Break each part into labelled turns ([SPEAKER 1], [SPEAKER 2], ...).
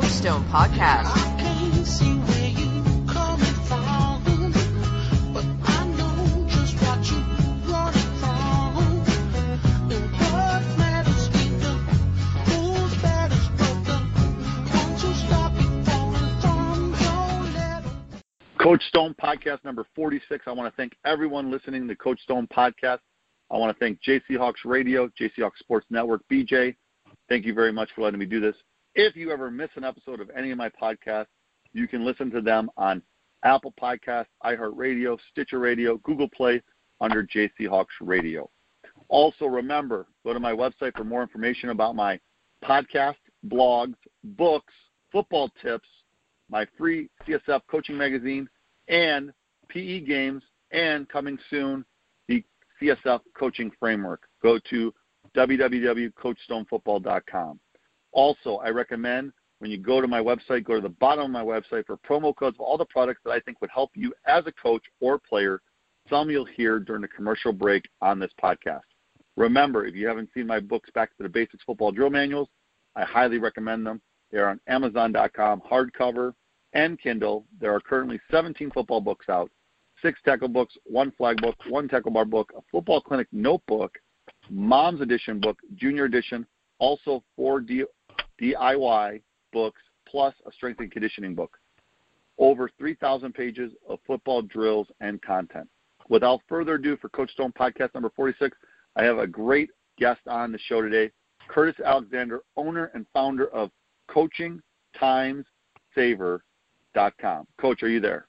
[SPEAKER 1] Coach Stone Podcast.
[SPEAKER 2] Coach Stone podcast number 46. I want to thank everyone listening to Coach Stone podcast. I want to thank JC Hawks Radio, JC Hawks Sports Network, BJ. Thank you very much for letting me do this. If you ever miss an episode of any of my podcasts, you can listen to them on Apple Podcasts, iHeartRadio, Stitcher Radio, Google Play under JC Hawks Radio. Also, remember, go to my website for more information about my podcast, blogs, books, football tips, my free CSF coaching magazine, and PE games, and coming soon, the CSF coaching framework. Go to www.coachstonefootball.com. Also, I recommend when you go to my website, go to the bottom of my website for promo codes of all the products that I think would help you as a coach or player. Some you'll hear during the commercial break on this podcast. Remember, if you haven't seen my books, Back to the Basics Football Drill Manuals, I highly recommend them. They're on Amazon.com, hardcover and Kindle. There are currently 17 football books out, six tackle books, one flag book, one tackle bar book, a football clinic notebook, mom's edition book, junior edition, also four D- DIY books, plus a strength and conditioning book. Over 3,000 pages of football drills and content. Without further ado, for Coach Stone podcast number 46, I have a great guest on the show today, Curtis Alexander, owner and founder of Coaching Time Savers.com. Coach, are you there?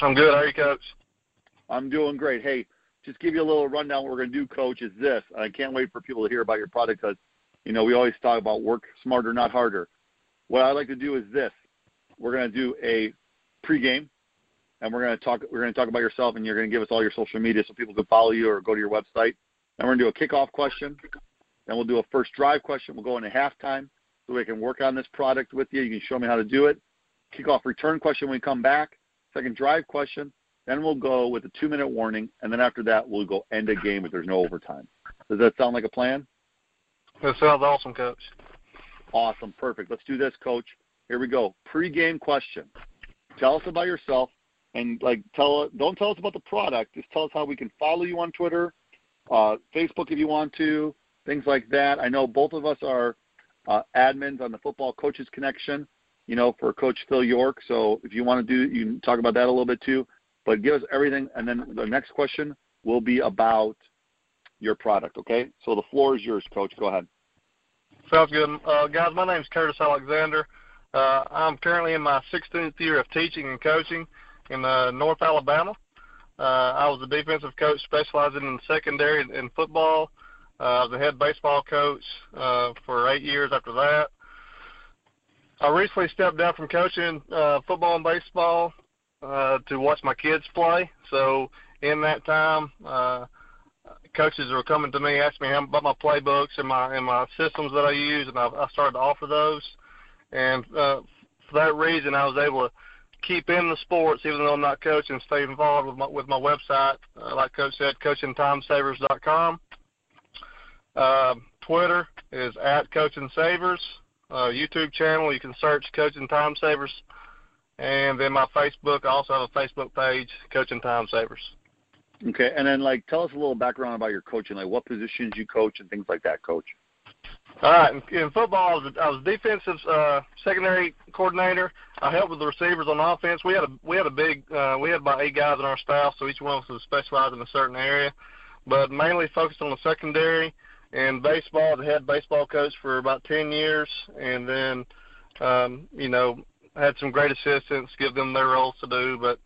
[SPEAKER 3] I'm good. How are you, Coach?
[SPEAKER 2] I'm doing great. Hey, just give you a little rundown. What we're going to do, Coach, is this. I can't wait for people to hear about your product because, you know, we always talk about work smarter, not harder. What I'd like to do is this. We're going to do a pregame, and we're going to talk. We're going to talk about yourself, and you're going to give us all your social media so people can follow you or go to your website. Then we're going to do a kickoff question. Then we'll do a first drive question. We'll go into halftime so we can work on this product with you. You can show me how to do it. Kickoff return question when we come back. Second drive question. Then we'll go with a two minute warning, and then after that we'll go end a game if there's no overtime. Does that sound like a plan?
[SPEAKER 3] That sounds awesome, Coach.
[SPEAKER 2] Awesome, perfect. Let's do this, Coach. Here we go. Pre-game question. Tell us about yourself, and like tell don't tell us about the product. Just tell us how we can follow you on Twitter, uh, Facebook if you want to, things like that. I know both of us are uh, admins on the Football Coaches Connection, you know, for Coach Phil York. So if you want to do, you can talk about that a little bit too. But give us everything, and then the next question will be about your product. Okay, so the floor is yours, Coach. Go ahead.
[SPEAKER 3] Sounds good, uh, guys. My name is Curtis Alexander. Uh, I'm currently in my 16th year of teaching and coaching in uh, North Alabama. Uh, I was a defensive coach specializing in secondary in football. Uh, I was a head baseball coach uh, for eight years after that. I recently stepped down from coaching uh, football and baseball uh, to watch my kids play. So in that time, uh, coaches were coming to me asking me about my playbooks and my and my systems that I use, and I, I started to offer those. And uh, for that reason, I was able to keep in the sports, even though I'm not coaching, stay involved with my with my website. Uh, like Coach said, coachingtimesavers.com. Uh, Twitter is at Coaching Savers. Uh, YouTube channel, you can search Coaching Time Savers. And then my Facebook, I also have a Facebook page, Coaching Time Savers.
[SPEAKER 2] Okay, and then like tell us a little background about your coaching, like what positions you coach and things like that, Coach.
[SPEAKER 3] All right. In, in football, I was, I was defensive uh, secondary coordinator. I helped with the receivers on offense. We had a we had a big uh, we had about eight guys in our staff, so each one of us was specialized in a certain area, but mainly focused on the secondary. And baseball, the head baseball coach for about ten years, and then um, you know had some great assistants, give them their roles to do. But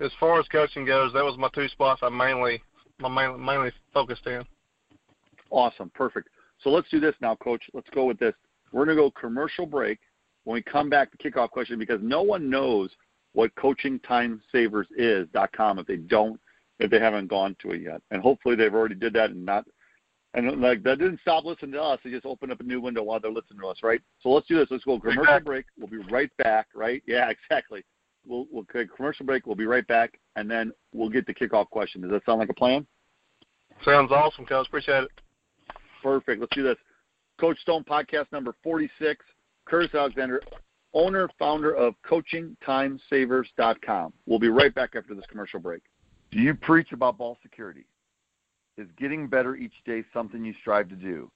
[SPEAKER 3] as far as coaching goes, that was my two spots I mainly my mainly, mainly focused in.
[SPEAKER 2] Awesome, perfect. So let's do this now, Coach. Let's go with this. We're going to go commercial break. When we come back, the kickoff question, because no one knows what coachingtimesavers.is.com if they don't, if they haven't gone to it yet. And hopefully they've already did that and not, and like that didn't stop listening to us. They just opened up a new window while they're listening to us, right? So let's do this. Let's go commercial break. We'll be right back, right? Yeah, exactly. We'll, we'll take commercial break. We'll be right back, and then we'll get the kickoff question. Does that sound like a plan?
[SPEAKER 3] Sounds awesome, Coach. Appreciate it.
[SPEAKER 2] Perfect. Let's do this. Coach Stone podcast number 46. Curtis Alexander, owner, founder of CoachingTimeSavers.com. We'll be right back after this commercial break.
[SPEAKER 1] Do you preach about ball security? Is getting better each day something you strive to do?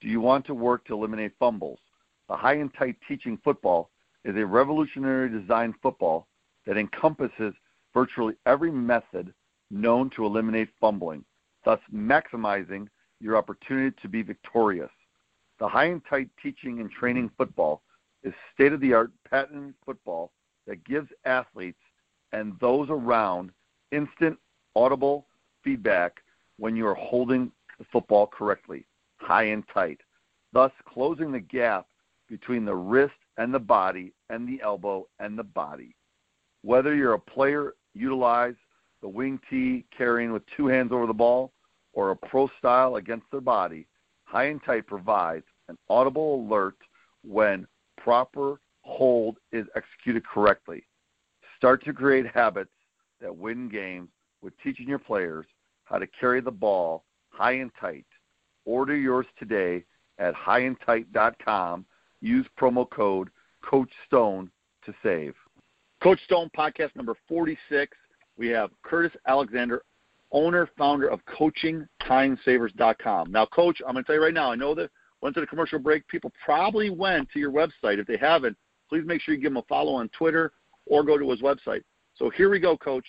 [SPEAKER 1] Do you want to work to eliminate fumbles? The High and Tight Teaching Football is a revolutionary design football that encompasses virtually every method known to eliminate fumbling, thus maximizing your opportunity to be victorious. The High and Tight Teaching and Training Football is state of the art patent football that gives athletes and those around instant audible feedback when you are holding the football correctly, high and tight, thus closing the gap between the wrist and the body and the elbow and the body. Whether you're a player, utilize the wing tee carrying with two hands over the ball or a pro style against their body, high and tight provides an audible alert when proper hold is executed correctly. Start to create habits that win games with teaching your players how to carry the ball high and tight. Order yours today at highandtight.com. Use promo code Coach Stone to save.
[SPEAKER 2] Coach Stone podcast number 46. We have Curtis Alexander, owner, founder of CoachingTimeSavers.com. Now, Coach, I'm going to tell you right now, I know that went to the commercial break. People probably went to your website. If they haven't, please make sure you give him a follow on Twitter or go to his website. So here we go, Coach.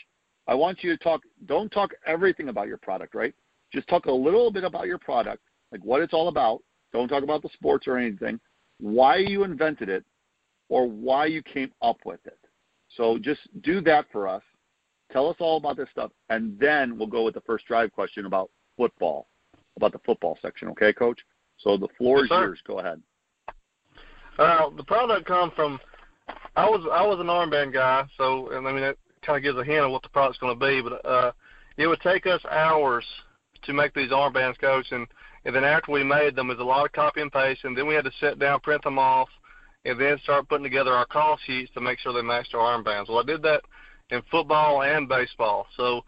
[SPEAKER 2] I want you to talk, don't talk everything about your product, right? Just talk a little bit about your product, like what it's all about. Don't talk about the sports or anything, why you invented it, or why you came up with it. So just do that for us. Tell us all about this stuff, and then we'll go with the first drive question about football, about the football section. Okay, Coach? So the floor
[SPEAKER 3] yes,
[SPEAKER 2] is yours. Go ahead.
[SPEAKER 3] Uh, the product comes from. I was I was an armband guy, so and I mean it kind of gives a hint of what the product's going to be. But uh, it would take us hours to make these armbands, coach, and and then after we made them, there's a lot of copy and paste, and then we had to sit down, print them off, and then start putting together our call sheets to make sure they matched our armbands. Well, I did that in football and baseball. So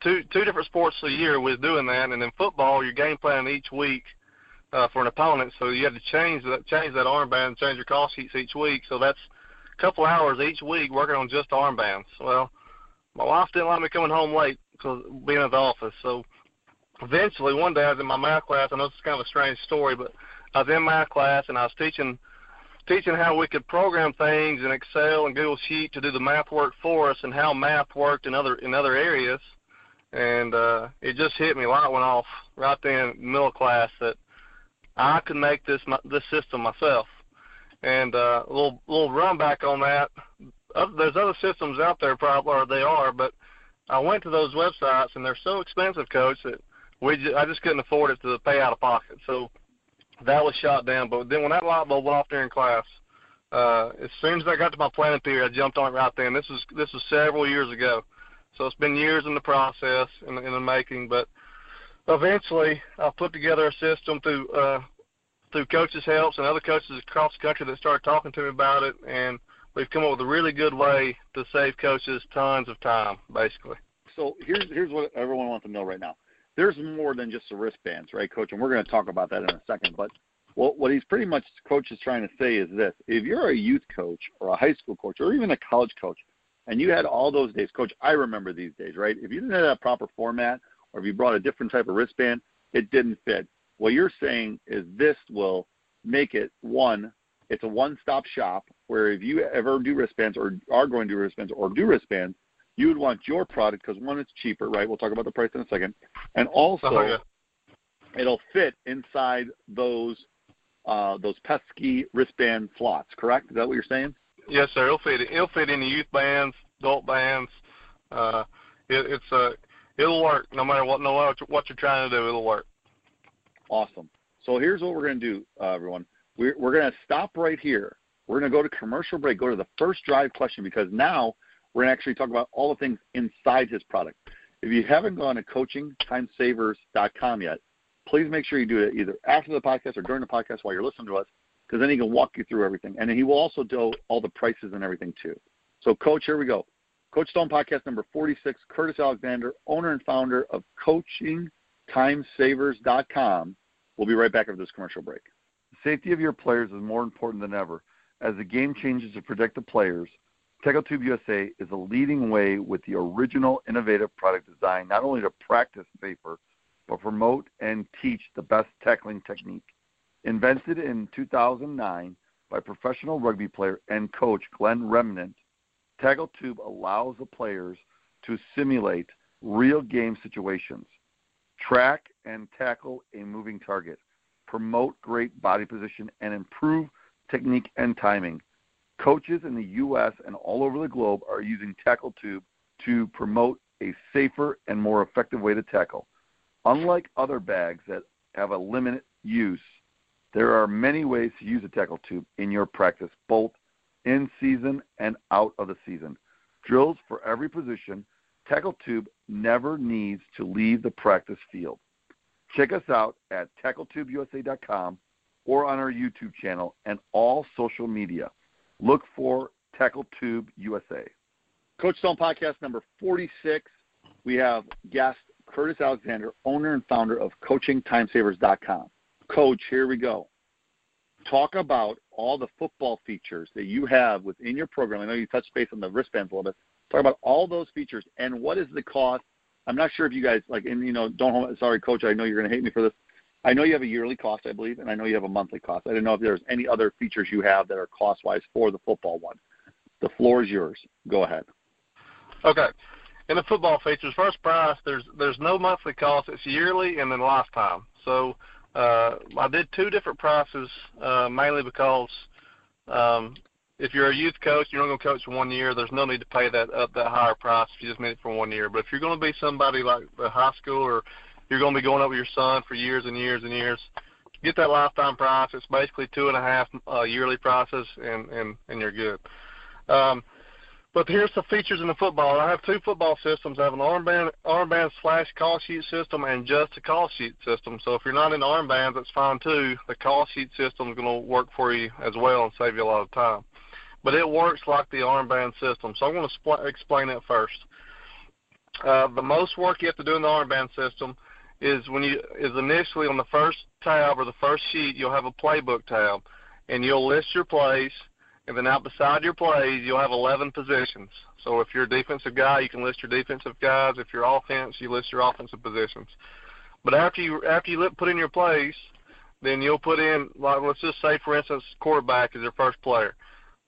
[SPEAKER 3] two two different sports a year was doing that, and in football, you're game planning each week uh, for an opponent, so you had to change that change that armband, change your call sheets each week. So that's a couple hours each week working on just armbands. Well, my wife didn't like me coming home late because being at the office. So eventually, one day I was in my math class. I know this is kind of a strange story, but I was in math class and I was teaching teaching how we could program things in Excel and Google Sheet to do the math work for us, and how math worked in other in other areas. And uh, it just hit me. Light went off right then middle class that I could make this this system myself. And uh, a little little run back on that. There's other systems out there, probably, or they are, but I went to those websites and they're so expensive, Coach, that we just, I just couldn't afford it to pay out of pocket. So that was shot down. But then when that light bulb went off during class, uh, as soon as I got to my planning period, I jumped on it right then. This was this was several years ago, so it's been years in the process in, in the making, but eventually I put together a system through uh, through coaches' helps and other coaches across the country that started talking to me about it, and we've come up with a really good way to save coaches tons of time, basically.
[SPEAKER 2] So here's here's what everyone wants to know right now. There's more than just the wristbands, right, Coach? And we're going to talk about that in a second. But what what he's pretty much coach is trying to say is this: if you're a youth coach or a high school coach or even a college coach, and you had all those days, Coach, I remember these days, right? If you didn't have that proper format or if you brought a different type of wristband, it didn't fit. What you're saying is this will make it one, it's a one-stop shop where if you ever do wristbands or are going to do wristbands or do wristbands, you would want your product because one, it's cheaper, right? We'll talk about the price in a second, and also oh, yeah. it'll fit inside those uh, those pesky wristband slots. Correct? Is that what you're saying?
[SPEAKER 3] Yes, sir. It'll fit. It'll fit in the youth bands, adult bands. Uh, it, it's a uh, it'll work no matter what no matter what you're trying to do. It'll work.
[SPEAKER 2] Awesome. So here's what we're going to do, uh, everyone. We're, we're going to stop right here. We're going to go to commercial break, go to the first drive question because now we're going to actually talk about all the things inside his product. If you haven't gone to coachingtimesavers.com yet, please make sure you do it either after the podcast or during the podcast while you're listening to us because then he can walk you through everything. And he will also do all the prices and everything too. So, Coach, here we go. Coach Stone podcast number 46, Curtis Alexander, owner and founder of CoachingTimeSavers.com. We'll be right back after this commercial break.
[SPEAKER 1] The safety of your players is more important than ever. as the game changes to protect the players, TackleTube USA is a leading way with the original innovative product design not only to practice safer, but promote and teach the best tackling technique. Invented in 2009 by professional rugby player and coach Glenn Remnant, TackleTube allows the players to simulate real game situations, track and tackle a moving target, promote great body position, and improve technique and timing. Coaches in the U.S. and all over the globe are using TackleTube to promote a safer and more effective way to tackle. Unlike other bags that have a limited use, there are many ways to use a tackle tube in your practice, both in season and out of the season. Drills for every position, tackle tube never needs to leave the practice field. Check us out at TackleTubeUSA.com or on our YouTube channel and all social media. Look for Tackle Tube USA.
[SPEAKER 2] Coach Stone Podcast number 46. We have guest Curtis Alexander, owner and founder of CoachingTimesavers.com. Coach, here we go. Talk about all the football features that you have within your program. I know you touched base on the wristbands a little bit. Talk about all those features and what is the cost. I'm not sure if you guys like, and you know, don't. Sorry, Coach. I know you're going to hate me for this. I know you have a yearly cost, I believe, and I know you have a monthly cost. I didn't know if there's any other features you have that are cost-wise for the football one. The floor is yours. Go ahead.
[SPEAKER 3] Okay. In the football features, first price, there's there's no monthly cost. It's yearly and then lifetime. So uh, I did two different prices, uh, mainly because um, if you're a youth coach, you're not going to coach one year. There's no need to pay that up that higher price if you just need it for one year. But if you're going to be somebody like the high school or you're going to be going up with your son for years and years and years. Get that lifetime price. It's basically two and a half uh, yearly prices, and and and you're good. Um, but here's the features in the football. I have two football systems. I have an armband armband slash call sheet system and just a call sheet system. So if you're not in armbands, that's fine too. The call sheet system is going to work for you as well and save you a lot of time. But it works like the armband system. So I'm going to explain it first. Uh, the most work you have to do in the armband system is when you is initially on the first tab or the first sheet you'll have a playbook tab and you'll list your plays and then out beside your plays you'll have 11 positions. So if you're a defensive guy, you can list your defensive guys. If you're offense, you list your offensive positions. But after you after you put in your plays, then you'll put in like let's just say for instance quarterback is your first player.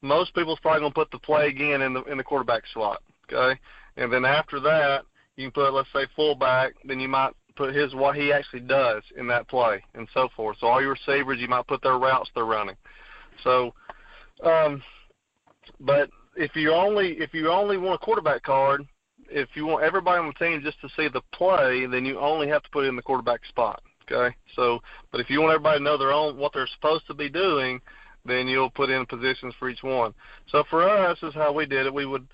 [SPEAKER 3] Most people's probably gonna put the play again in the in the quarterback slot. Okay, and then after that you can put let's say fullback. Then you might put his what he actually does in that play and so forth. So all your receivers, you might put their routes they're running. So, um, but if you only if you only want a quarterback card, if you want everybody on the team just to see the play, then you only have to put in the quarterback spot. Okay. So, but if you want everybody to know their own what they're supposed to be doing, then you'll put in positions for each one. So for us, is how we did it. We would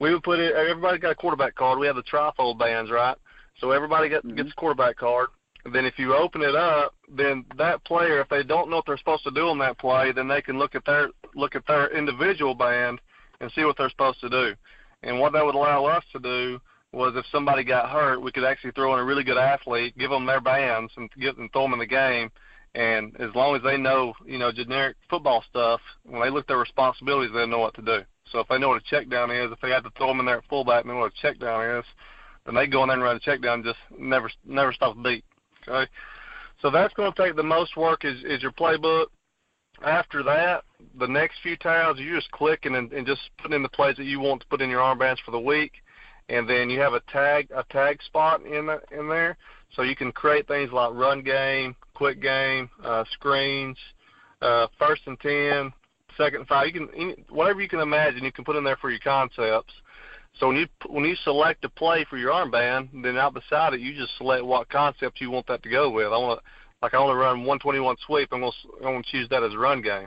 [SPEAKER 3] we would put it. Everybody got a quarterback card. We have the trifold bands, right? So everybody get, mm-hmm. gets a quarterback card. And then if you open it up, then that player, if they don't know what they're supposed to do on that play, then they can look at their look at their individual band and see what they're supposed to do. And what that would allow us to do was if somebody got hurt, we could actually throw in a really good athlete, give them their bands, and get them throw them in the game. And as long as they know, you know, generic football stuff, when they look at their responsibilities, they know what to do. So if they know what a check down is, if they have to throw them in there at fullback and know what a check down is, then they go in there and run a check down, just never never stop a beat. Okay, so that's going to take the most work is is your playbook. After that, the next few tabs you just clicking and, and just putting in the plays that you want to put in your armbands for the week, and then you have a tag a tag spot in the, in there, so you can create things like run game, quick game, uh, screens, uh, first and ten, second and five. You can whatever you can imagine, you can put in there for your concepts so when you when you select a play for your armband, then out beside it you just select what concept you want that to go with. I want like I want to run 121 sweep. I'm going to I'm going to choose that as a run game.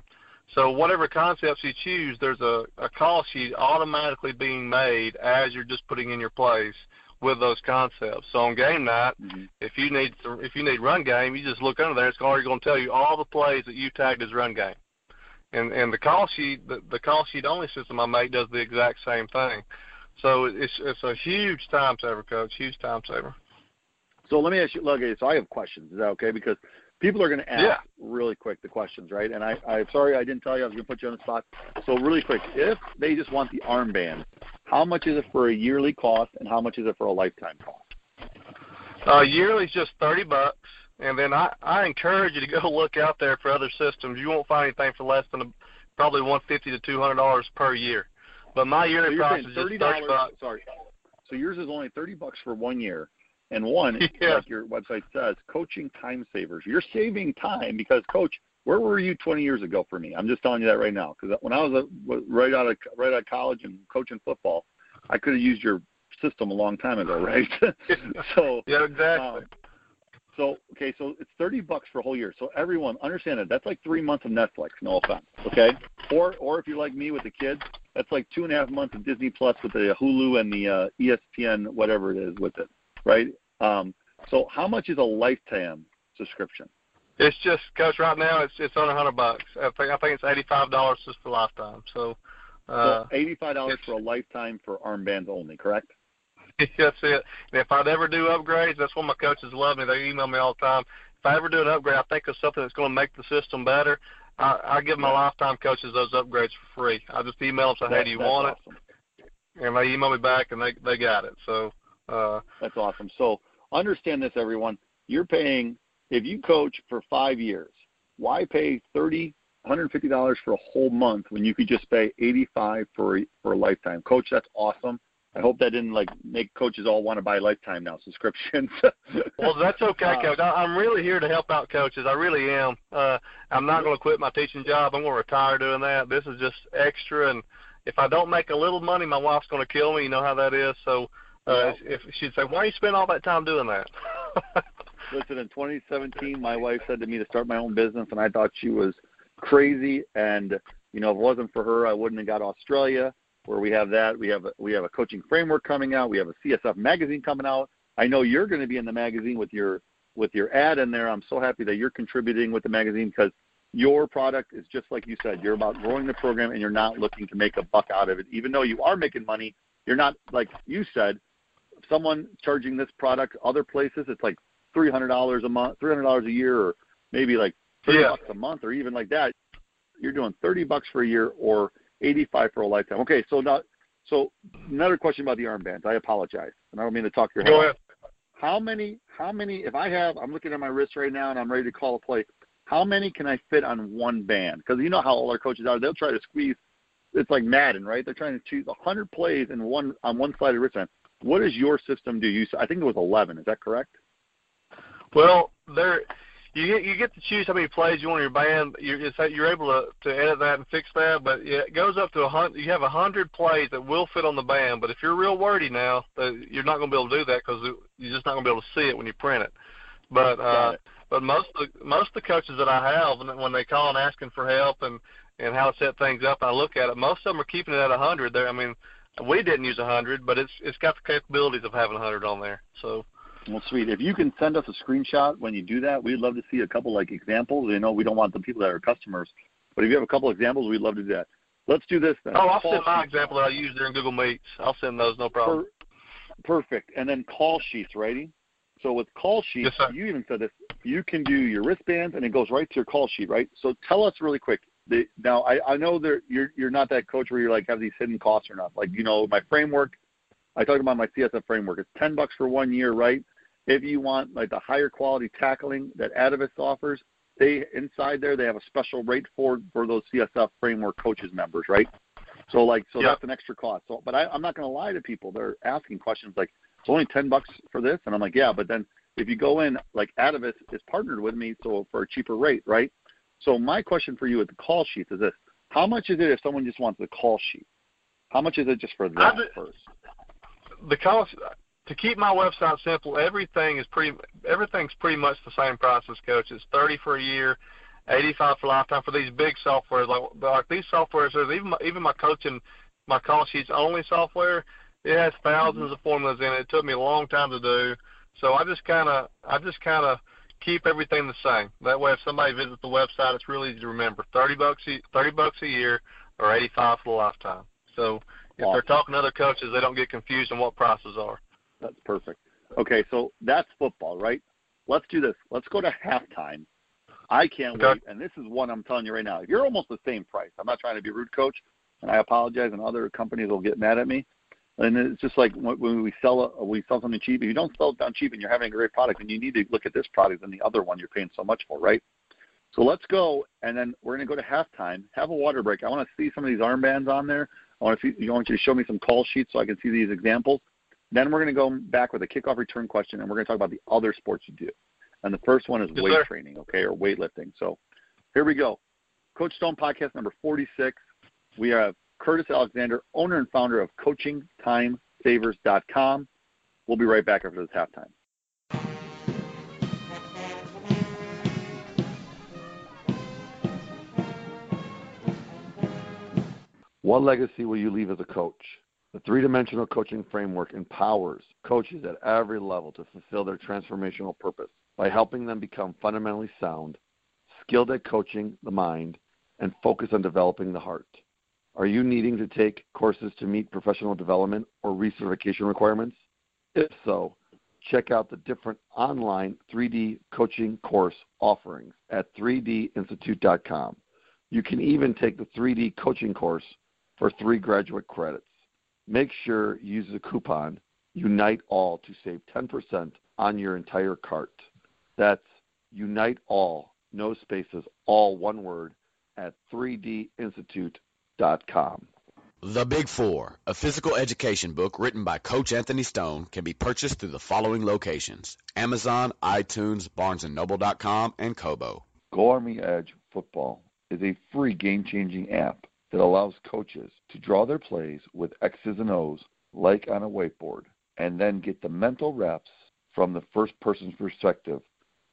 [SPEAKER 3] So whatever concepts you choose, there's a, a call sheet automatically being made as you're just putting in your plays with those concepts. So on game night, mm-hmm. if you need if you need run game, you just look under there. It's already going to tell you all the plays that you tagged as run game. And and the call sheet the, the call sheet only system I make does the exact same thing. So it's it's a huge time saver, coach. Huge time saver.
[SPEAKER 2] So let me ask you, look, so I have questions. Is that okay? Because people are going to ask
[SPEAKER 3] Yeah.
[SPEAKER 2] really quick the questions, right? And I, I'm sorry I didn't tell you I was going to put you on the spot. So really quick, if they just want the armband, how much is it for a yearly cost, and how much is it for a lifetime cost?
[SPEAKER 3] Uh, yearly is just thirty bucks, and then I I encourage you to go look out there for other systems. You won't find anything for less than a, probably one fifty to two hundred dollars per year. But my
[SPEAKER 2] So
[SPEAKER 3] yearly
[SPEAKER 2] you're
[SPEAKER 3] price is
[SPEAKER 2] thirty dollars.
[SPEAKER 3] bucks.
[SPEAKER 2] Sorry. So yours is only thirty bucks for one year, and one,
[SPEAKER 3] Yeah.
[SPEAKER 2] like your website says, coaching time savers. You're saving time because, coach, where were you 20 years ago for me? I'm just telling you that right now because when I was a, right out of right out of college and coaching football, I could have used your system a long time ago, right? so
[SPEAKER 3] Yeah, exactly.
[SPEAKER 2] um, so okay, so it's thirty bucks for a whole year. So everyone understand that that's like three months of Netflix. No offense, okay? Or or if you're like me with the kids, that's like two and a half months of Disney Plus with the Hulu and the uh, ESPN whatever it is with it, right? Um, so how much is a lifetime subscription?
[SPEAKER 3] It's just, coach. Right now, it's it's under a hundred bucks. I think I think it's eighty five dollars just for lifetime. So, uh,
[SPEAKER 2] so eighty-five dollars for a lifetime for armbands only, correct?
[SPEAKER 3] that's it. And if I'd ever do upgrades, that's what my coaches love me. They email me all the time. If I ever do an upgrade, I think of something that's going to make the system better. I, I give my lifetime coaches those upgrades for free. I just email them say, "Hey, do you want
[SPEAKER 2] awesome.
[SPEAKER 3] it?" And they email me back, and they they got it. So, uh,
[SPEAKER 2] That's awesome. So understand this, everyone. You're paying if you coach for five years. Why pay thirty, hundred fifty dollars for a whole month when you could just pay eighty five for a, for a lifetime? Coach, that's awesome. I hope that didn't like make coaches all want to buy lifetime now subscriptions.
[SPEAKER 3] well, that's okay,
[SPEAKER 2] Uh,
[SPEAKER 3] coach. I, I'm really here to help out coaches. I really am. Uh, I'm not going to quit my teaching job. I'm going to retire doing that. This is just extra, and if I don't make a little money, my wife's going to kill me. You know how that is. So, uh, if she'd say, "Why you spend all that time doing that?"
[SPEAKER 2] Listen, in 2017, my wife said to me to start my own business, and I thought she was crazy. And you know, if it wasn't for her, I wouldn't have got Australia, where we have that. We have a, we have a coaching framework coming out. We have a CSF magazine coming out. I know you're going to be in the magazine with your with your ad in there. I'm so happy that you're contributing with the magazine because your product is just like you said. You're about growing the program, and you're not looking to make a buck out of it. Even though you are making money, you're not like you said. Someone charging this product other places, it's like three hundred dollars a month, three hundred dollars a year, or maybe like thirty
[SPEAKER 3] Yeah.
[SPEAKER 2] bucks a month, or even like that. You're doing thirty bucks for a year or eighty five for a lifetime. Okay, so now, so another question about the armbands. I apologize, and I don't mean to talk your head.
[SPEAKER 3] Go ahead.
[SPEAKER 2] How many? How many? If I have, I'm looking at my wrist right now, and I'm ready to call a play. How many can I fit on one band? Because you know how all our coaches are. They'll try to squeeze. It's like Madden, right? They're trying to choose 100 plays in one on one side of the wristband. What does your system do? You, I think it was 11. Is that correct?
[SPEAKER 3] Well, there you get you get to choose how many plays you want in your band. You're you're able to to edit that and fix that, but yeah, it goes up to a hundred. You have a hundred plays that will fit on the band. But if you're real wordy now, you're not going to be able to do that because you're just not going to be able to see it when you print it. But uh,
[SPEAKER 2] it.
[SPEAKER 3] but most of the, most of the coaches that I have, when when they call and asking for help and and how to set things up, I look at it. Most of them are keeping it at a hundred. There, I mean, we didn't use a hundred, but it's it's got the capabilities of having a hundred on there. So.
[SPEAKER 2] Well, sweet. If you can send us a screenshot when you do that, we'd love to see a couple like examples. You know, we don't want the people that are customers, but if you have a couple examples, we'd love to do that. Let's do this then.
[SPEAKER 3] Oh, I'll
[SPEAKER 2] Call
[SPEAKER 3] send my
[SPEAKER 2] sheets.
[SPEAKER 3] example that I use during Google Meets. I'll send those, no problem.
[SPEAKER 2] Per- perfect. And then call sheets, righty? So with call sheets,
[SPEAKER 3] Yes,
[SPEAKER 2] you even said this. You can do your wristbands, and it goes right to your call sheet, right? So tell us really quick. The, now I, I know that you're you're not that coach where you're like have these hidden costs or not. Like you know my framework. I talked about my CSF framework. It's ten bucks for one year, right? If you want like the higher quality tackling that Atavus offers, they inside there they have a special rate for for those CSF framework coaches members, right? So like so
[SPEAKER 3] Yeah.
[SPEAKER 2] that's an extra cost. So but I, I'm not going to lie to people. They're asking questions like it's only ten bucks for this, and I'm like yeah, but then if you go in like Atavus is partnered with me, so for a cheaper rate, right? So my question for you at the call sheets is this: How much is it if someone just wants the call sheet? How much is it just for that first?
[SPEAKER 3] The cost to keep my website simple, everything is pretty everything's pretty much the same price as coach. It's thirty for a year, eighty five for lifetime for these big softwares like like these softwares. There's even my, even my coaching my call sheets only software. It has mm-hmm. 1000s of formulas in it. It took me a long time to do, so I just kind of I just kind of keep everything the same. That way, if somebody visits the website, it's really easy to remember. Thirty bucks a, thirty bucks a year or eighty five for the lifetime. So if
[SPEAKER 2] Awesome.
[SPEAKER 3] they're talking to other coaches, they don't get confused on what prices are.
[SPEAKER 2] That's perfect. Okay, so that's football, right? Let's do this. Let's go to halftime. I can't
[SPEAKER 3] Okay.
[SPEAKER 2] wait. And this is one I'm telling you right now. If you're almost the same price, I'm not trying to be rude, coach, and I apologize, and other companies will get mad at me. And it's just like when we sell a, we sell something cheap. If you don't sell it down cheap and you're having a great product, and you need to look at this product than the other one you're paying so much for, right? So let's go, and then we're going to go to halftime. Have a water break. I want to see some of these armbands on there. I want to see. I want you to show me some call sheets so I can see these examples. Then we're going to go back with a kickoff return question, and we're going to talk about the other sports you do. And the first one is
[SPEAKER 3] Yes,
[SPEAKER 2] weight
[SPEAKER 3] sir.
[SPEAKER 2] training, okay, or weightlifting. So here we go. Coach Stone podcast number 46. We have Curtis Alexander, owner and founder of CoachingTimeSavers.com. We'll be right back after this halftime.
[SPEAKER 1] What legacy will you leave as a coach? The three dimensional coaching framework empowers coaches at every level to fulfill their transformational purpose by helping them become fundamentally sound, skilled at coaching the mind, and focused on developing the heart. Are you needing to take courses to meet professional development or recertification requirements? If so, check out the different online 3D coaching course offerings at 3dinstitute.com. You can even take the 3D coaching course for three graduate credits. Make sure you use the coupon Unite All to save 10% on your entire cart. That's Unite All, no spaces, all one word, at 3dinstitute.com.
[SPEAKER 4] The Big Four, a physical education book written by Coach Anthony Stone, can be purchased through the following locations Amazon, iTunes, BarnesandNoble.com, and Kobo.
[SPEAKER 1] Go Army Edge Football is a free game changing app that allows coaches to draw their plays with X's and O's like on a whiteboard and then get the mental reps from the first person's perspective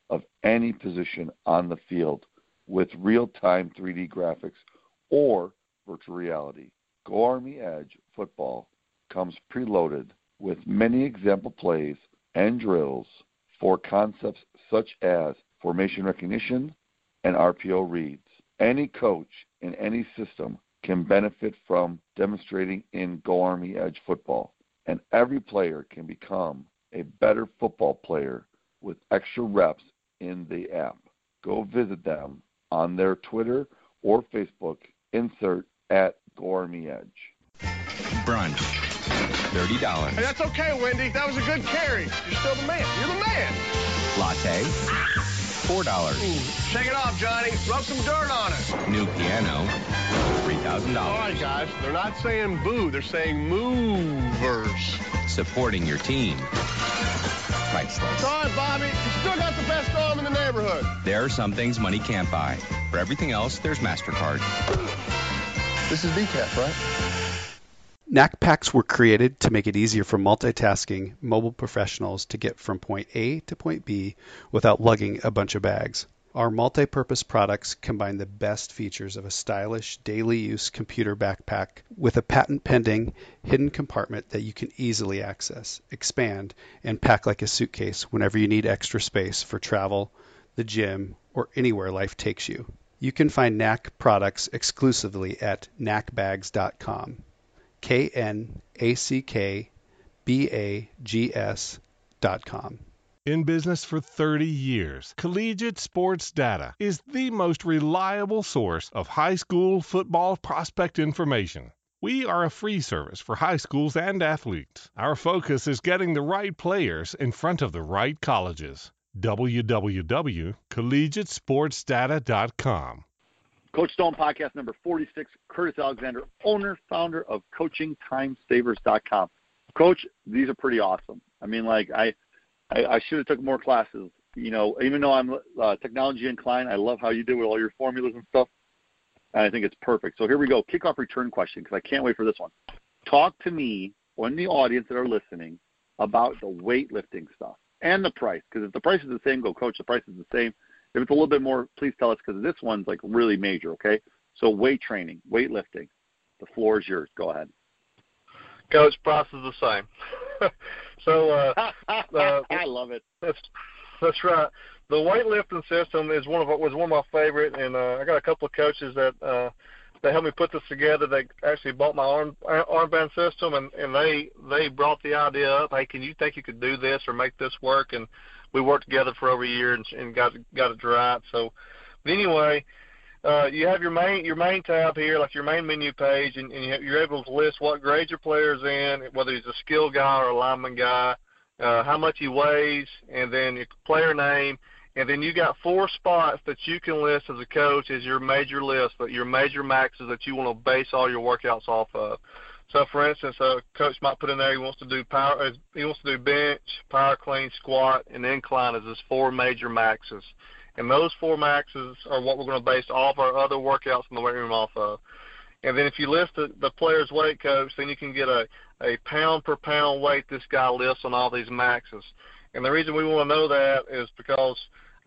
[SPEAKER 1] of any position on the field with real time 3D graphics or virtual reality. Go Army Edge Football comes preloaded with many example plays and drills for concepts such as formation recognition and RPO reads. Any coach in any system can benefit from demonstrating in Go Army Edge football, and every player can become a better football player with extra reps in the app. Go visit them on their Twitter or Facebook. Insert at Go Army Edge.
[SPEAKER 5] Brunch. Thirty dollars.
[SPEAKER 6] Hey, that's okay, Wendy. That was a good carry. You're still the man. You're the man.
[SPEAKER 5] Latte. Four dollars.
[SPEAKER 6] Shake it off, Johnny. Rub some dirt on it.
[SPEAKER 5] New piano. $3,000.
[SPEAKER 6] All right, guys. They're not saying boo. They're saying movers.
[SPEAKER 5] Supporting your team. Priceless.
[SPEAKER 6] All right, Bobby. You still got the best arm in the neighborhood.
[SPEAKER 5] There are some things money can't buy. For everything else, there's MasterCard.
[SPEAKER 6] This is decaf, right?
[SPEAKER 7] Knack packs were created to make it easier for multitasking mobile professionals to get from point A to point B without lugging a bunch of bags. Our multi-purpose products combine the best features of a stylish daily use computer backpack with a patent pending hidden compartment that you can easily access, expand, and pack like a suitcase whenever you need extra space for travel, the gym, or anywhere life takes you. You can find Knack products exclusively at knackbags.com. K N A C K B A G S dot com.
[SPEAKER 8] In business for 30 years, Collegiate Sports Data is the most reliable source of high school football prospect information. We are a free service for high schools and athletes. Our focus is getting the right players in front of the right colleges. www.collegiatesportsdata.com.
[SPEAKER 2] Coach Stone podcast number 46, Curtis Alexander, owner, founder of CoachingTimeSavers.com. Coach, these are pretty awesome. I mean, like I, I, I should have took more classes. You know, even though I'm uh, technology inclined, I love how you do with all your formulas and stuff. And I think it's perfect. So here we go. Kickoff return question because I can't wait for this one. Talk to me and the audience that are listening about the weightlifting stuff and the price. Because if the price is the same, go coach. The price is the same. If it's a little bit more, please tell us because this one's like really major. Okay. So weight training, weightlifting. The floor is yours. Go ahead.
[SPEAKER 3] Coach, price is the same. so uh, uh,
[SPEAKER 2] I love it.
[SPEAKER 3] That's that's right. The weightlifting system is one of was one of my favorite, and uh, I got a couple of coaches that uh, that helped me put this together. They actually bought my arm armband system, and and they they brought the idea up. Hey, can you think you could do this or make this work? And we worked together for over a year and, and got got it right. So But anyway, uh, you have your main your main tab here, like your main menu page, and, and you're able to list what grade your player's in, whether he's a skill guy or a lineman guy, uh, how much he weighs, and then your player name, and then you got four spots that you can list as a coach as your major list, but your major maxes that you want to base all your workouts off of. So, for instance, a coach might put in there he wants to do power, uh, he wants to do bench, power clean, squat, and incline as his four major maxes. And those four maxes are what we're going to base all of our other workouts in the weight room off of. And then if you list the, the player's weight coach, then you can get a, a pound per pound weight this guy lifts on all these maxes. And the reason we want to know that is because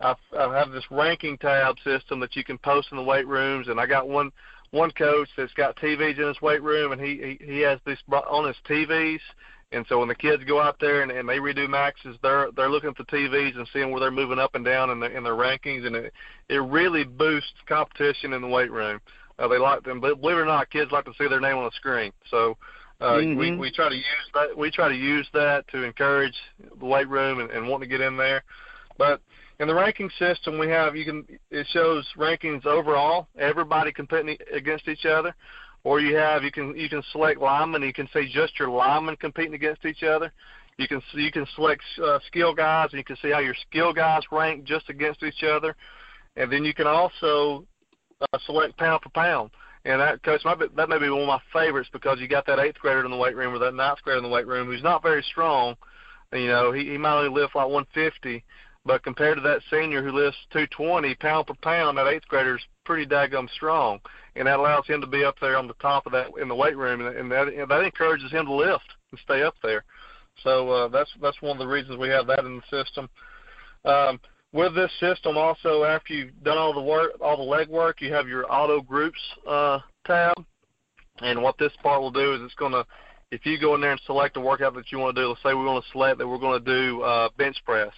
[SPEAKER 3] I, I have this ranking tab system that you can post in the weight rooms, and I got one one coach that's got TVs in his weight room, and he he, he has this on his TVs. And so when the kids go out there and, and they redo maxes, they're they're looking at the TVs and seeing where they're moving up and down in their in their rankings, and it it really boosts competition in the weight room. Uh, they like them, believe it or not, kids like to see their name on the screen. So uh, mm-hmm. we we try to use that we try to use that to encourage the weight room and, and want to get in there. But in the ranking system we have you can it shows rankings overall. Everybody competing against each other. Or you have you can you can select linemen. You can see just your linemen competing against each other. You can you can select uh, skill guys and you can see how your skill guys rank just against each other. And then you can also uh, select pound for pound. And that coach be, that may be one of my favorites because you got that eighth grader in the weight room or that ninth grader in the weight room who's not very strong. You know he he might only lift like 150 but compared to that senior who lifts 220 pound per pound, that eighth grader is pretty daggum strong, and that allows him to be up there on the top of that in the weight room, and that and that encourages him to lift and stay up there. So uh, that's that's one of the reasons we have that in the system. Um, with this system, also after you've done all the work, all the leg work, you have your auto groups uh, tab, and what this part will do is it's going to if you go in there and select a workout that you want to do, let's say we want to select that we're going to do uh, bench press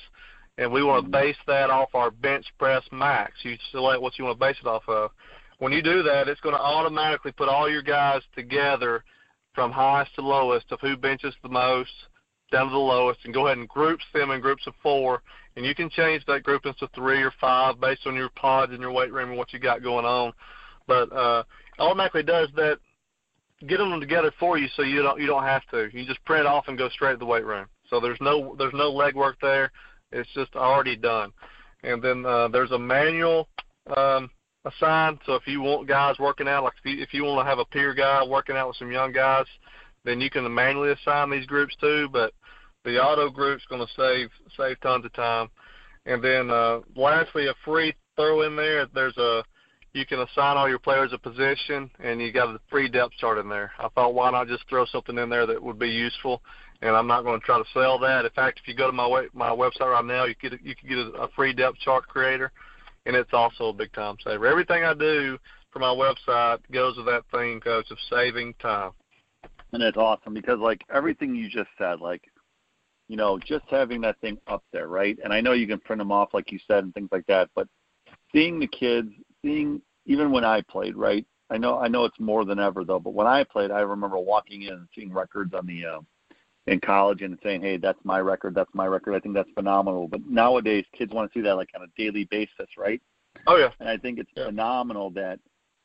[SPEAKER 3] and we want to base that off our bench press max. You select what you want to base it off of. When you do that, it's going to automatically put all your guys together from highest to lowest of who benches the most down to the lowest and go ahead and groups them in groups of four. And you can change that group into three or five based on your pods and your weight room and what you got going on. But uh, automatically does that, get them together for you so you don't you don't have to. You just print off and go straight to the weight room. So there's no there's no leg work there. It's just already done. And then uh, there's a manual um, assigned. So if you want guys working out, like if you, if you want to have a peer guy working out with some young guys, then you can manually assign these groups too. But the auto group's going to save save tons of time. And then uh, lastly, a free throw in there. There's a you can assign all your players a position, and you got a free depth chart in there. I thought why not just throw something in there that would be useful and I'm not going to try to sell that. In fact, if you go to my way, my website right now, you a, you can get a, a free depth chart creator, and it's also a big time saver. Everything I do for my website goes with that theme, coach, of saving time.
[SPEAKER 2] And it's awesome because like everything you just said, like you know, just having that thing up there, right? And I know you can print them off, like you said, and things like that. But seeing the kids, seeing even when I played, right? I know I know it's more than ever though. But when I played, I remember walking in and seeing records on the uh, in college and saying, "Hey, that's my record. That's my record." I think that's phenomenal. But nowadays, kids want to see that like on a daily basis, right?
[SPEAKER 3] Oh yeah.
[SPEAKER 2] And I think it's yeah. phenomenal that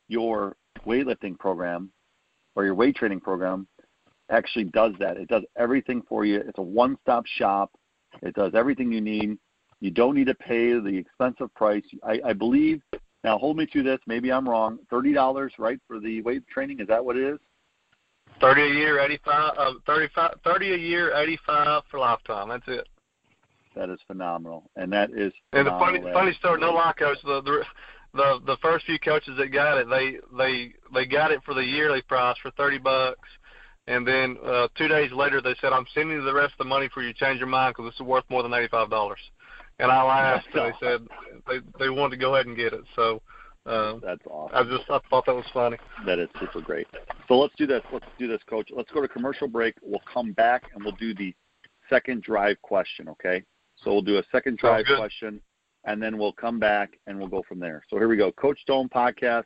[SPEAKER 2] your weightlifting program or your weight training program actually does that. It does everything for you. It's a one-stop shop. It does everything you need. You don't need to pay the expensive price. I, I believe. Now, hold me to this. Maybe I'm wrong. Thirty dollars, right, for the weight training? Is that what it is?
[SPEAKER 3] Thirty a year, eighty-five. Uh, 35, 30 a year, eighty-five for lifetime. That's it.
[SPEAKER 2] That is phenomenal, and that is.
[SPEAKER 3] And the funny, funny story, no lie, coach. The, the the the first few coaches that got it, they they they got it for the yearly price for thirty bucks, and then uh, two days later they said, "I'm sending you the rest of the money for you to change your mind because this is worth more than eighty-five dollars." And I laughed, and they said they they wanted to go ahead and get it. So
[SPEAKER 2] um, That's awesome.
[SPEAKER 3] I just I thought that was funny.
[SPEAKER 2] That is super great. So let's do this. Let's do this, Coach. Let's go to commercial break. We'll come back and we'll do the second drive question. Okay. So we'll do a second drive question, and then we'll come back and we'll go from there. So here we go. Coach Stone podcast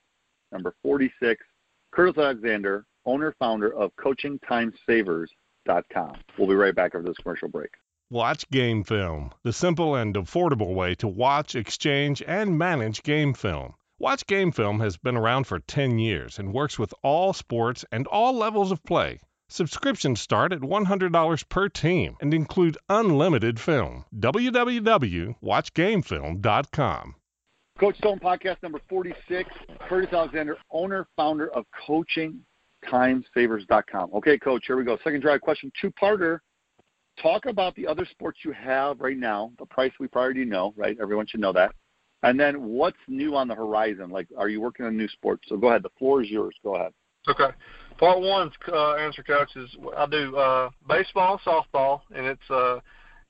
[SPEAKER 2] number 46. Curtis Alexander, owner founder of CoachingTimesavers.com. We'll be right back after this commercial break.
[SPEAKER 8] Watch Game Film, the simple and affordable way to watch, exchange, and manage game film. Watch Game Film has been around for 10 years and works with all sports and all levels of play. Subscriptions start at $100 per team and include unlimited film. www.watchgamefilm.com.
[SPEAKER 2] Coach Stone podcast number 46. Curtis Alexander, owner, founder of CoachingTimeSavers.com. Okay, Coach, here we go. Second drive question, two-parter. Talk about the other sports you have right now. The price we probably already know, right? Everyone should know that. And then what's new on the horizon? Like, are you working on new sports? So go ahead. The floor is yours. Go ahead.
[SPEAKER 3] Okay. Part one, uh, answer coach is I do uh, baseball, softball, and it's uh,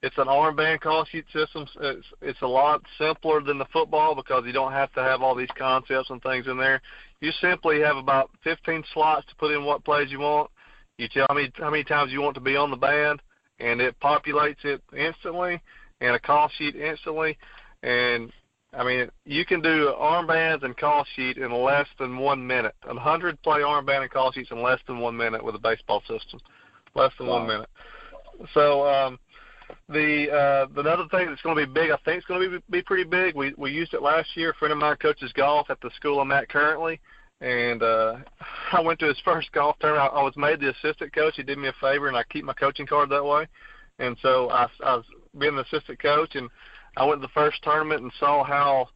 [SPEAKER 3] it's an armband call sheet system. It's it's a lot simpler than the football because you don't have to have all these concepts and things in there. You simply have about 15 slots to put in what plays you want. You tell me how many times you want to be on the band, and it populates it instantly and a call sheet instantly. And I mean, you can do armbands and call sheet in less than one minute. A hundred play armband and call sheets in less than one minute with a baseball system. Less than wow. one minute. So um, the uh, the other thing that's going to be big, I think it's going to be be pretty big. We we used it last year. A friend of mine coaches golf at the school I'm at currently, and uh, I went to his first golf tournament. I, I was made the assistant coach. He did me a favor, and I keep my coaching card that way. And so I, I was being the assistant coach, and I went to the first tournament and saw how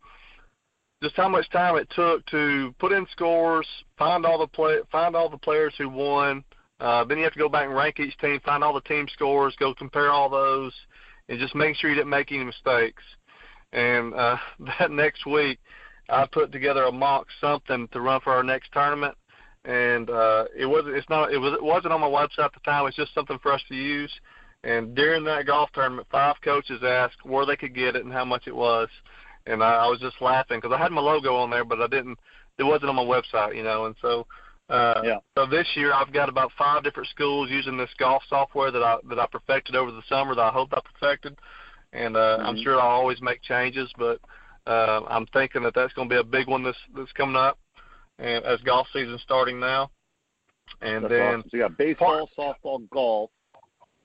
[SPEAKER 3] just how much time it took to put in scores, find all the play, find all the players who won. Uh, then you have to go back and rank each team, find all the team scores, go compare all those, and just make sure you didn't make any mistakes. And uh, that next week, I put together a mock something to run for our next tournament, and uh, it wasn't. It's not. It was. It wasn't on my website at the time. It's just something for us to use. And during that golf tournament, five coaches asked where they could get it and how much it was, and I, I was just laughing because I had my logo on there, but I didn't. It wasn't on my website, you know. And so, uh, yeah. So this year I've got about five different schools using this golf software that I that I perfected over the summer that I hope I perfected, and uh, mm-hmm. I'm sure I'll always make changes, but uh, I'm thinking that that's going to be a big one this that's coming up, and as golf season's starting now. And
[SPEAKER 2] that's
[SPEAKER 3] then
[SPEAKER 2] awesome. so you got baseball, softball, golf,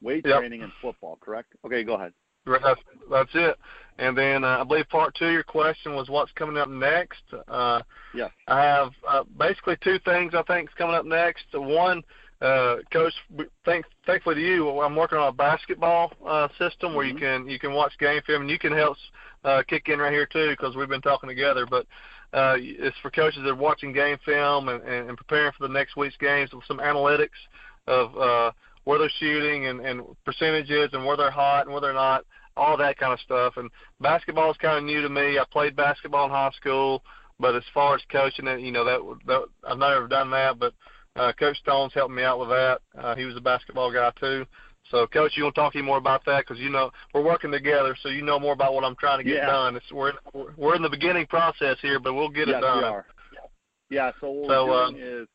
[SPEAKER 2] weight
[SPEAKER 3] yep.
[SPEAKER 2] training and football, correct? Okay, go ahead.
[SPEAKER 3] That's, that's it. And then uh, I believe part two of your question was what's coming up next. Uh,
[SPEAKER 2] yeah.
[SPEAKER 3] I have uh, basically two things I think is coming up next. One, uh, Coach, thank, thankfully to you, I'm working on a basketball uh, system where mm-hmm. you can you can watch game film and you can help uh, kick in right here too because we've been talking together. But uh, it's for coaches that are watching game film and, and, and preparing for the next week's games with some analytics of uh, where they're shooting and, and percentages and where they're hot and where they're not, all that kind of stuff. And basketball is kind of new to me. I played basketball in high school, but as far as coaching it, you know that, that I've never done that. But uh, Coach Stone's helped me out with that. Uh, he was a basketball guy too. So, Coach, you want to talk any more about that? Because you know we're working together, so you know more about what I'm trying to get
[SPEAKER 2] yeah.
[SPEAKER 3] done. It's, we're we're in the beginning process here, but we'll get
[SPEAKER 2] yes,
[SPEAKER 3] it done.
[SPEAKER 2] We are. Yeah. So what
[SPEAKER 3] so,
[SPEAKER 2] we're
[SPEAKER 3] uh,
[SPEAKER 2] doing is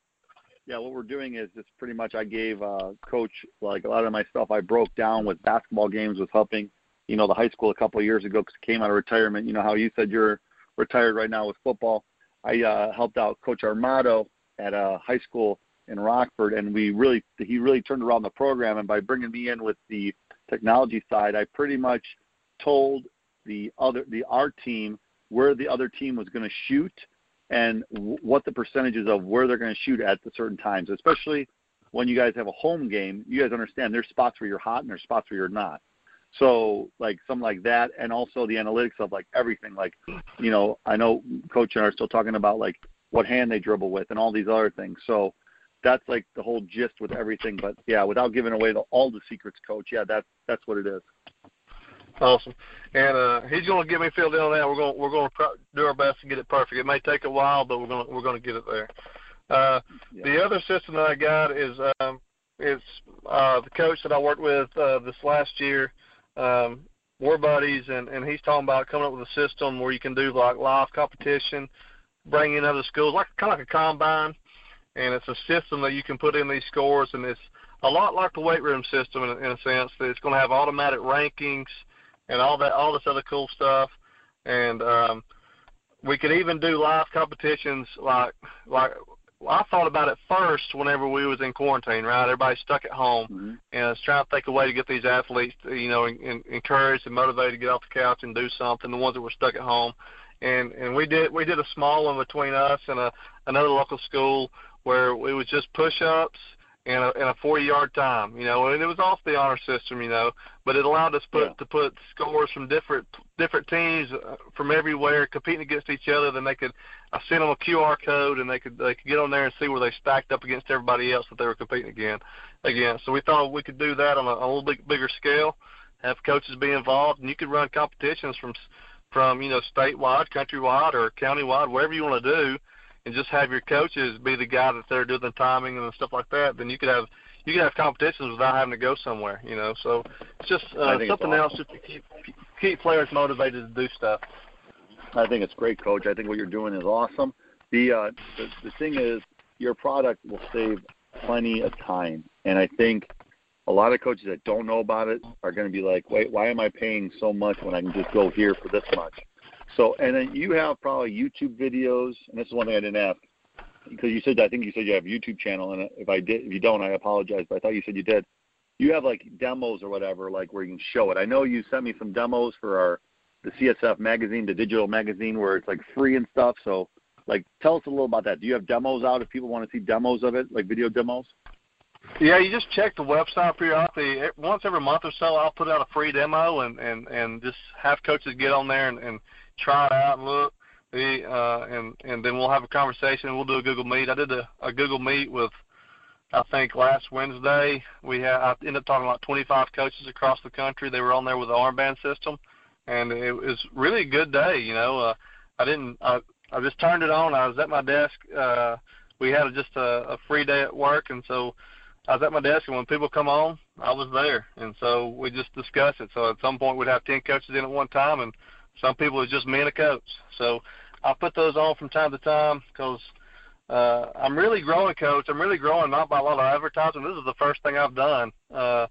[SPEAKER 2] yeah, what we're doing is it's pretty much I gave uh, coach like a lot of my stuff I broke down with basketball games with helping you know the high school a couple of years ago because came out of retirement. You know how you said you're retired right now with football. I uh, helped out Coach Armato at a high school in Rockford, and we really he really turned around the program. And by bringing me in with the technology side, I pretty much told the other the our team where the other team was going to shoot and what the percentages of where they're going to shoot at the certain times, especially when you guys have a home game. You guys understand there's spots where you're hot and there's spots where you're not. So like something like that, and also the analytics of like everything. Like, you know, I know Coach and I are still talking about like what hand they dribble with and all these other things. So that's like the whole gist with everything. But yeah, without giving away the, all the secrets, Coach. Yeah, that's that's what it is.
[SPEAKER 3] Awesome. And uh, he's going to get me filled in on that. We're going we're going to do our best to get it perfect. It may take a while, but we're going to, we're going to get it there. Uh, yeah. The other system that I got is um, is uh, the coach that I worked with uh, this last year. Um, we're buddies, and and he's talking about coming up with a system where you can do like live competition, bring in other schools, like kind of like a combine, and it's a system that you can put in these scores, and it's a lot like the weight room system in, in a sense that it's going to have automatic rankings and all that all this other cool stuff. And um, we could even do live competitions like like I thought about it first whenever we was in quarantine, right? Everybody stuck at home,
[SPEAKER 2] mm-hmm.
[SPEAKER 3] and I was trying to think a way to get these athletes, to, you know, in, in, encouraged and motivated to get off the couch and do something. The ones that were stuck at home, and and we did we did a small one between us and a another local school where it was just push-ups and a, and a 40 yard time, you know, and it was off the honor system, you know, but it allowed us put,
[SPEAKER 2] yeah.
[SPEAKER 3] to put scores from different different teams uh, from everywhere competing against each other. Then they could, I sent them a QR code and they could they could get on there and see where they stacked up against everybody else that they were competing again. Again, so we thought we could do that on a, a little bit bigger scale, have coaches be involved, and you could run competitions from from you know statewide, countrywide, or countywide, wherever you want to do and just have your coaches be the guy that they're doing the timing and stuff like that, then you could have you could have competitions without having to go somewhere, you know. So it's just uh, something
[SPEAKER 2] awesome.
[SPEAKER 3] else just to keep keep players motivated to do stuff.
[SPEAKER 2] I think it's great, Coach. I think what you're doing is awesome. The uh, the, the thing is, your product will save plenty of time, and I think a lot of coaches that don't know about it are going to be like, wait, why am I paying so much when I can just go here for this much? So, and then you have probably YouTube videos, and this is one thing I didn't ask because you said I think you said you have a YouTube channel, and if I did, if you don't, I apologize, but I thought you said you did. You have like demos or whatever, like where you can show it. I know you sent me some demos for our the CSF magazine, the digital magazine, where it's like free and stuff. So, like, tell us a little about that. Do you have demos out if people want to see demos of it, like video demos?
[SPEAKER 3] Yeah, you just check the website periodically. Once every month or so, I'll put out a free demo and and and just have coaches get on there and, and try it out and look. We, uh, and and then we'll have a conversation. We'll do a Google Meet. I did a, a Google Meet with, I think last Wednesday. We had I ended up talking about 25 coaches across the country. They were on there with the armband system, and it was really a good day. You know, uh, I didn't. I, I just turned it on. I was at my desk. Uh, we had just a, a free day at work, and so I was at my desk, and when people come on, I was there, and so we just discussed it. So at some point, we'd have 10 coaches in at one time, and some people it's just me and a coach. So I put those on from time to time because uh, I'm really growing, coach. I'm really growing, not by a lot of advertising. This is the first thing I've done. Uh,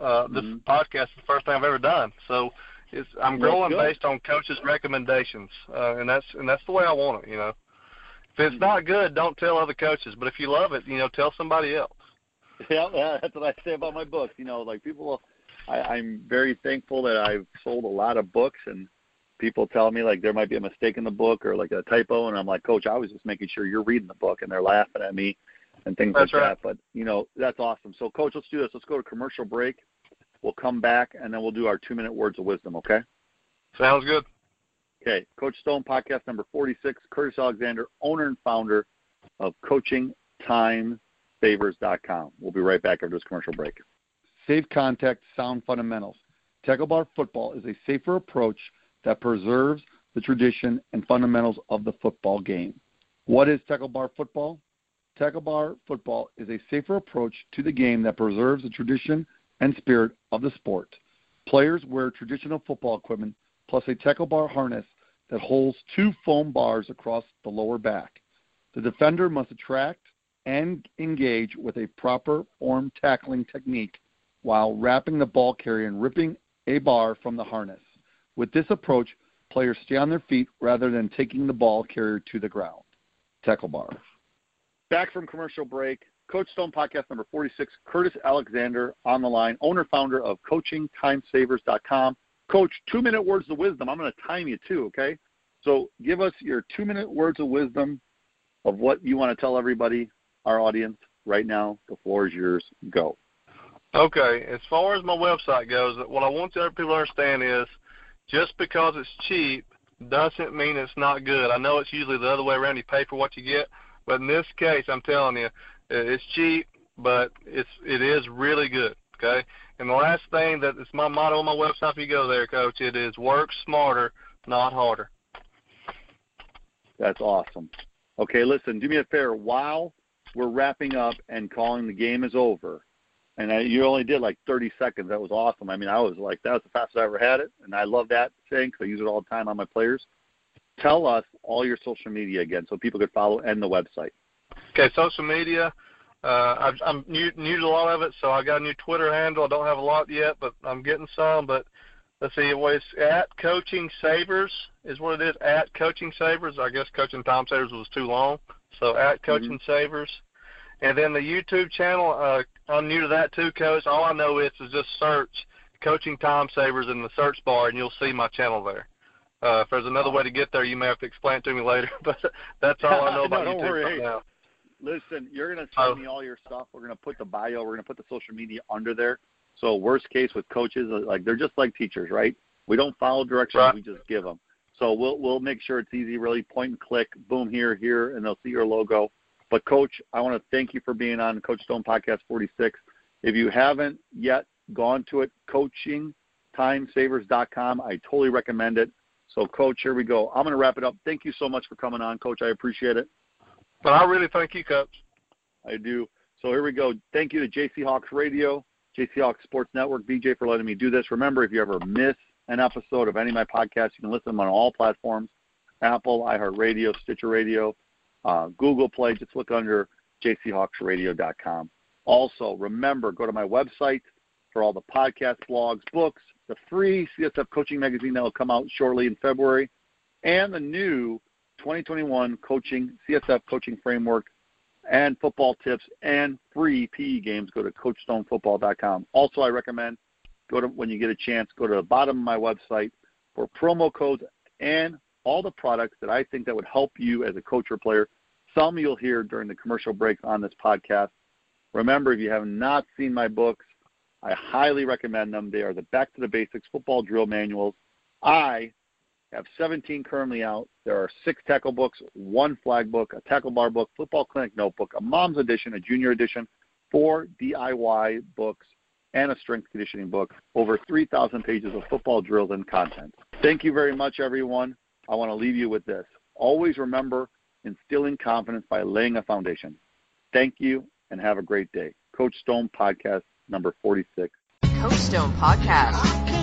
[SPEAKER 3] uh, this
[SPEAKER 2] mm-hmm.
[SPEAKER 3] podcast is the first thing I've ever done. So it's I'm growing based on coaches' recommendations, uh, and that's and that's the way I want it. You know, if it's not good, don't tell other coaches. But if you love it, you know, tell somebody else.
[SPEAKER 2] Yeah, yeah that's what I say about my books. You know, like people, I, I'm very thankful that I've sold a lot of books and people tell me like there might be a mistake in the book or like a typo, and I'm like, Coach, I was just making sure you're reading the book, and they're laughing at me and things
[SPEAKER 3] that's
[SPEAKER 2] like
[SPEAKER 3] right.
[SPEAKER 2] that. But you know, that's awesome. So, Coach, let's do this. Let's go to commercial break. We'll come back and then we'll do our two minute words of wisdom. Okay.
[SPEAKER 3] Sounds good.
[SPEAKER 2] Okay, Coach Stone podcast number 46. Curtis Alexander, owner and founder of CoachingTimeSavers.com. We'll be right back after this commercial break.
[SPEAKER 1] Safe contact, sound fundamentals. Tackle bar football is a safer approach that preserves the tradition and fundamentals of the football game. What is tackle bar football? Tackle bar football is a safer approach to the game that preserves the tradition and spirit of the sport. Players wear traditional football equipment plus a tackle bar harness that holds two foam bars across the lower back. The defender must attract and engage with a proper form tackling technique while wrapping the ball carrier and ripping a bar from the harness. With this approach, players stay on their feet rather than taking the ball carrier to the ground. Tackle bar.
[SPEAKER 2] Back from commercial break. Coach Stone podcast number 46. Curtis Alexander on the line, owner founder of CoachingTimeSavers.com. Coach, two minute words of wisdom. I'm going to time you too, okay? So give us your two minute words of wisdom of what you want to tell everybody, our audience, right now. The floor is yours. Go.
[SPEAKER 3] Okay. As far as my website goes, what I want every people to understand is just because it's cheap doesn't mean it's not good. I know it's usually the other way around. You pay for what you get, but in this case, I'm telling you, it's cheap, but it's it is really good. Okay. And the last thing that is my motto on my website, if you go there, Coach, it is work smarter, not harder.
[SPEAKER 2] That's awesome. Okay, listen, do me a favor. While we're wrapping up and calling the game is over, and I, you only did like 30 seconds. That was awesome. I mean, I was like, that was the fastest I ever had it, and I love that thing because I use it all the time on my players. Tell us all your social media again so people could follow and the website.
[SPEAKER 3] Okay, social media. Uh, I'm new, new to a lot of it, so I got a new Twitter handle. I don't have a lot yet, but I'm getting some. But let's see, it was at Coaching Savers is what it is. At Coaching Savers. I guess Coaching Time Savers was too long, So at Coaching mm-hmm. Savers. And then the YouTube channel, uh, I'm new to that too, Coach. All I know is to just search Coaching Time Savers in the search bar, and you'll see my channel there. Uh, if there's another way to get there, you may have to explain it to me later. But that's all I know about
[SPEAKER 2] no,
[SPEAKER 3] YouTube right now.
[SPEAKER 2] Listen, you're going to send me all your stuff. We're going to put the bio. We're going to put the social media under there. So worst case with coaches, uh, like they're just like teachers, right? We don't follow directions. Right. We just give them. So we'll we'll make sure it's easy. Really, point and click, boom here, here, and they'll see your logo. But coach, I want to thank you for being on Coach Stone Podcast 46. If you haven't yet gone to it, coachingtimesavers.com. I totally recommend it. So, Coach, here we go. I'm going to wrap it up. Thank you so much for coming on, Coach. I appreciate it.
[SPEAKER 3] But I really thank you, Coach.
[SPEAKER 2] I do. So here we go. Thank you to JC Hawks Radio, JC Hawks Sports Network, BJ, for letting me do this. Remember, if you ever miss an episode of any of my podcasts, you can listen to them on all platforms Apple, iHeartRadio, Stitcher Radio, uh, Google Play. Just look under jchawksradio.com. Also, remember, go to my website for all the podcast, blogs, books, the free CSF coaching magazine that will come out shortly in February, and the new 2021 coaching CSF coaching framework and football tips and free PE games. Go to CoachStoneFootball.com. Also, I recommend go to when you get a chance, go to the bottom of my website for promo codes and all the products that I think that would help you as a coach or player. Some you'll hear during the commercial breaks on this podcast. Remember, if you have not seen my books, I highly recommend them. They are the Back to the Basics football drill manuals. I have 17 currently out. There are six tackle books, one flag book, a tackle bar book, football clinic notebook, a mom's edition, a junior edition, four DIY books, and a strength conditioning book. Over 3,000 pages of football drills and content. Thank you very much, everyone. I want to leave you with this. Always remember instilling confidence by laying a foundation. Thank you and have a great day. Coach Stone Podcast number 46.
[SPEAKER 9] Coach Stone Podcast.